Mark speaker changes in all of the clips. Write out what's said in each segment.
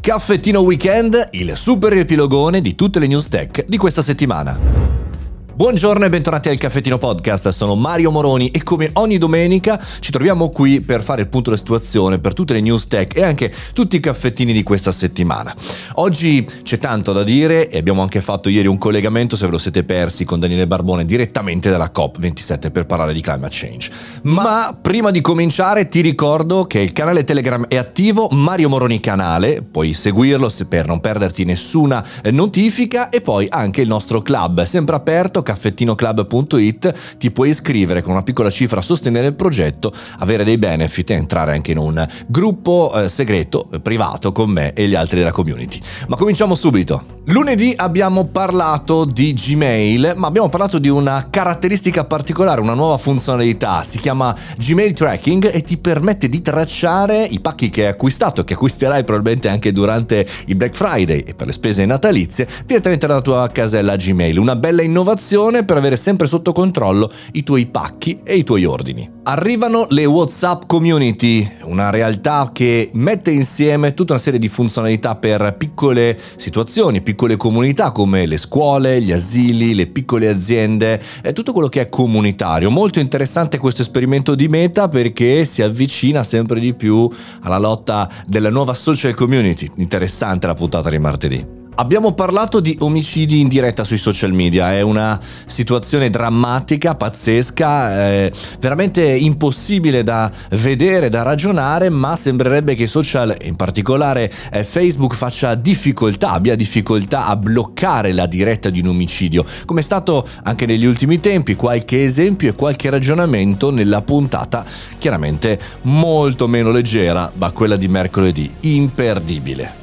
Speaker 1: Caffettino Weekend, il super riepilogone di tutte le news tech di questa settimana. Buongiorno e bentornati al Caffettino Podcast, sono Mario Moroni e come ogni domenica ci troviamo qui per fare il punto della situazione per tutte le news tech e anche tutti i caffettini di questa settimana. Oggi c'è tanto da dire e abbiamo anche fatto ieri un collegamento, se ve lo siete persi, con Daniele Barbone direttamente dalla COP27 per parlare di climate change. Ma prima di cominciare ti ricordo che il canale Telegram è attivo, Mario Moroni canale, puoi seguirlo per non perderti nessuna notifica e poi anche il nostro club, sempre aperto caffettinoclub.it ti puoi iscrivere con una piccola cifra a sostenere il progetto, avere dei benefit e entrare anche in un gruppo eh, segreto, privato con me e gli altri della community. Ma cominciamo subito. Lunedì abbiamo parlato di Gmail, ma abbiamo parlato di una caratteristica particolare, una nuova funzionalità, si chiama Gmail Tracking e ti permette di tracciare i pacchi che hai acquistato, che acquisterai probabilmente anche durante il Black Friday e per le spese natalizie, direttamente dalla tua casella Gmail. Una bella innovazione attenzione per avere sempre sotto controllo i tuoi pacchi e i tuoi ordini. Arrivano le WhatsApp Community, una realtà che mette insieme tutta una serie di funzionalità per piccole situazioni, piccole comunità come le scuole, gli asili, le piccole aziende tutto quello che è comunitario. Molto interessante questo esperimento di Meta perché si avvicina sempre di più alla lotta della nuova social community. Interessante la puntata di martedì. Abbiamo parlato di omicidi in diretta sui social media, è una situazione drammatica, pazzesca, eh, veramente impossibile da vedere, da ragionare, ma sembrerebbe che i social, in particolare eh, Facebook, faccia difficoltà, abbia difficoltà a bloccare la diretta di un omicidio, come è stato anche negli ultimi tempi, qualche esempio e qualche ragionamento nella puntata, chiaramente molto meno leggera, ma quella di mercoledì, imperdibile.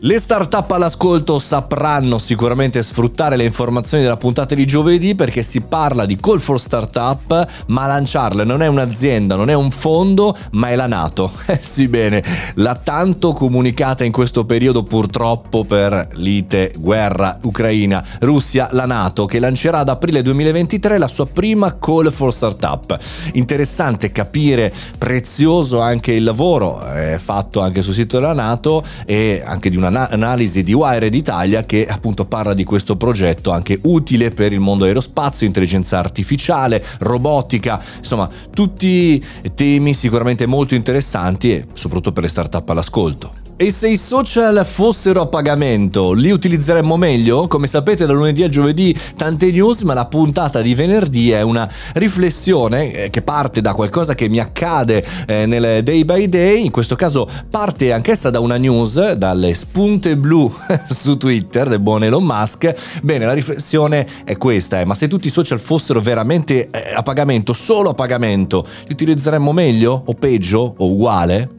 Speaker 1: Le start-up all'ascolto sapranno sicuramente sfruttare le informazioni della puntata di giovedì perché si parla di Call for Startup, ma lanciarle non è un'azienda, non è un fondo, ma è la Nato. Eh sì bene, la tanto comunicata in questo periodo purtroppo per lite, guerra, Ucraina, Russia, la Nato che lancerà ad aprile 2023 la sua prima Call for Startup. Interessante capire, prezioso anche il lavoro eh, fatto anche sul sito della Nato e anche di una un'analisi di Wired Italia che appunto parla di questo progetto anche utile per il mondo aerospazio, intelligenza artificiale, robotica, insomma tutti temi sicuramente molto interessanti e soprattutto per le start-up all'ascolto. E se i social fossero a pagamento, li utilizzeremmo meglio? Come sapete da lunedì a giovedì tante news, ma la puntata di venerdì è una riflessione eh, che parte da qualcosa che mi accade eh, nel day by day, in questo caso parte anch'essa da una news, dalle spunte blu su Twitter del buon Elon Musk. Bene, la riflessione è questa, eh, ma se tutti i social fossero veramente eh, a pagamento, solo a pagamento, li utilizzeremmo meglio o peggio o uguale?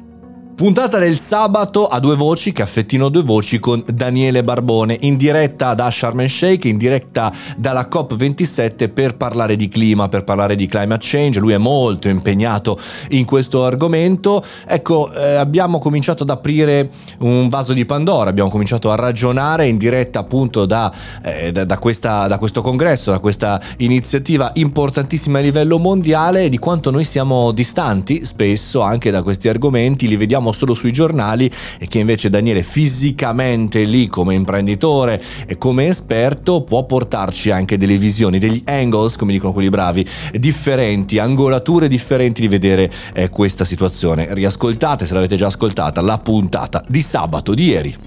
Speaker 1: Puntata del sabato a due voci, caffettino due voci con Daniele Barbone, in diretta da Sharm el Sheikh, in diretta dalla COP27 per parlare di clima, per parlare di climate change. Lui è molto impegnato in questo argomento. Ecco, eh, abbiamo cominciato ad aprire un vaso di Pandora, abbiamo cominciato a ragionare in diretta appunto da, eh, da, da, questa, da questo congresso, da questa iniziativa importantissima a livello mondiale di quanto noi siamo distanti spesso anche da questi argomenti, li vediamo leggiamo solo sui giornali e che invece Daniele fisicamente lì come imprenditore e come esperto può portarci anche delle visioni, degli angles, come dicono quelli bravi, differenti, angolature differenti di vedere eh, questa situazione. Riascoltate, se l'avete già ascoltata, la puntata di sabato di ieri.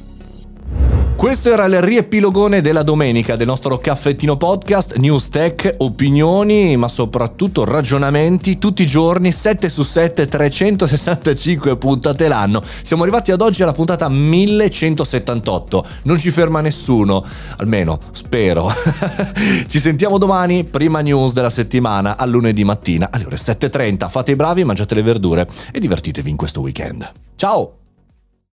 Speaker 1: Questo era il riepilogone della domenica del nostro caffettino podcast, news tech, opinioni, ma soprattutto ragionamenti tutti i giorni, 7 su 7, 365 puntate l'anno. Siamo arrivati ad oggi alla puntata 1178. Non ci ferma nessuno, almeno spero. ci sentiamo domani, prima news della settimana, a lunedì mattina alle ore 7.30. Fate i bravi, mangiate le verdure e divertitevi in questo weekend. Ciao!